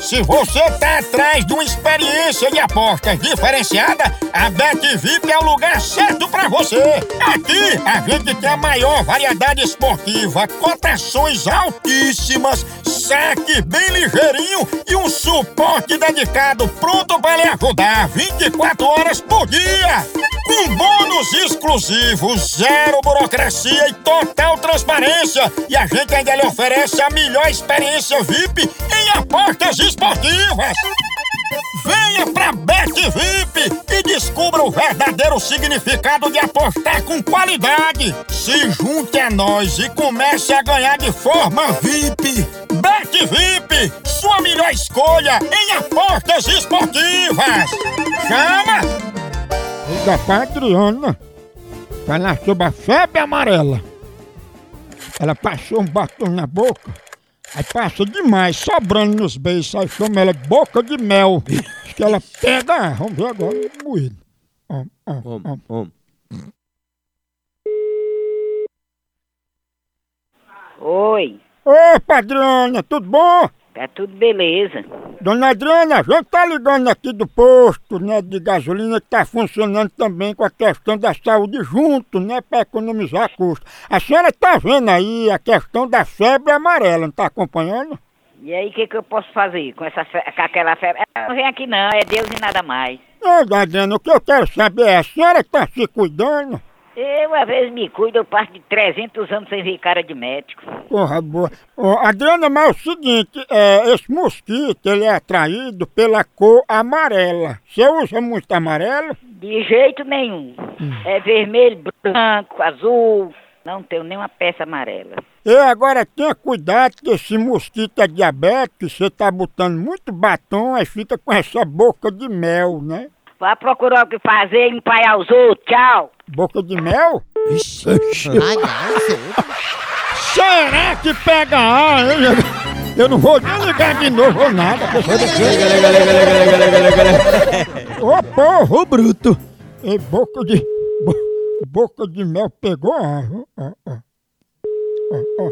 Se você tá atrás de uma experiência de apostas diferenciada, a BetVip é o lugar certo pra você. Aqui a gente tem a maior variedade esportiva, cotações altíssimas, saque bem ligeirinho e um suporte dedicado pronto para lhe ajudar 24 horas por dia. Com bônus exclusivos, zero burocracia e total transparência. E a gente ainda lhe oferece a melhor experiência VIP em apostas esportivas. Venha pra Bet VIP e descubra o verdadeiro significado de apostar com qualidade. Se junte a nós e comece a ganhar de forma VIP. Bet VIP, sua melhor escolha em apostas esportivas. Chama! Da Adriana, falar sobre a febre amarela. Ela passou um batom na boca, aí passa demais, sobrando nos beijos, aí chama ela de boca de mel. Acho que ela pega, vamos ver agora, moído. Ó, ó. Om. Oi, Ô, Padrona, tudo bom? Tá tudo beleza. Dona Adriana, a gente tá ligando aqui do posto, né, de gasolina que tá funcionando também com a questão da saúde junto, né, para economizar custo. A senhora tá vendo aí a questão da febre amarela, não tá acompanhando? E aí, o que, que eu posso fazer com, essa fe... com aquela febre? Ah, Não vem aqui não, é Deus e nada mais. Dona Adriana, o que eu quero saber é, a senhora tá se cuidando? Eu, às vezes, me cuido, eu passo de 300 anos sem ver cara de médico. Porra, boa. Ô, Adriana, mas é o seguinte, é, esse mosquito, ele é atraído pela cor amarela. Você usa muito amarelo? De jeito nenhum. É vermelho, branco, azul. Não tenho nenhuma peça amarela. E agora tenha cuidado que esse mosquito é diabético, você tá botando muito batom, aí fica com essa boca de mel, né? Vá procurar o que fazer e empaiar os outros. Tchau. Boca de mel? Ai, não, senhor. Será que pega ar, hein? Eu não vou nem ligar de novo ou nada. Ô porro bruto! E boca de. bo- boca de mel pegou ar. Ó, ó. Ó, ó.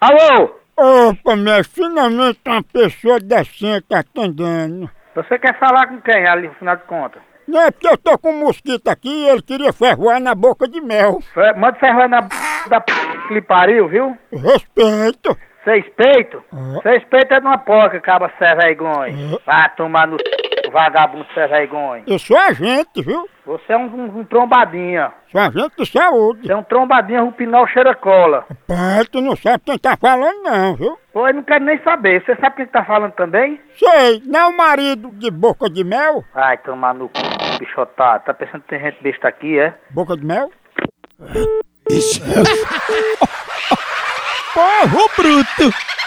Alô? Opa, minha, finalmente uma pessoa decente atendendo. Você quer falar com quem ali, no final de contas? Não é porque eu tô com um mosquito aqui e ele queria ferroar na boca de mel. Fe- Manda ferrar na b... da p... que lhe pariu, viu? Respeito. Seis peitos? Ah. Seis peitos é de uma porca, caba sem vergonha. Vai tomar no c... vagabundo sem vergonha. Eu sou agente, viu? Você é um, um, um trombadinha. Sou agente de saúde. Você é um trombadinha rupinol cheira cola. Pai, tu não sabe quem tá falando não, viu? Pô, eu não quero nem saber. Você sabe quem tá falando também? Sei, não é o marido de boca de mel? Vai tomar no c... bichotado. Tá pensando que tem gente besta aqui, é? Boca de mel? Porro bruto!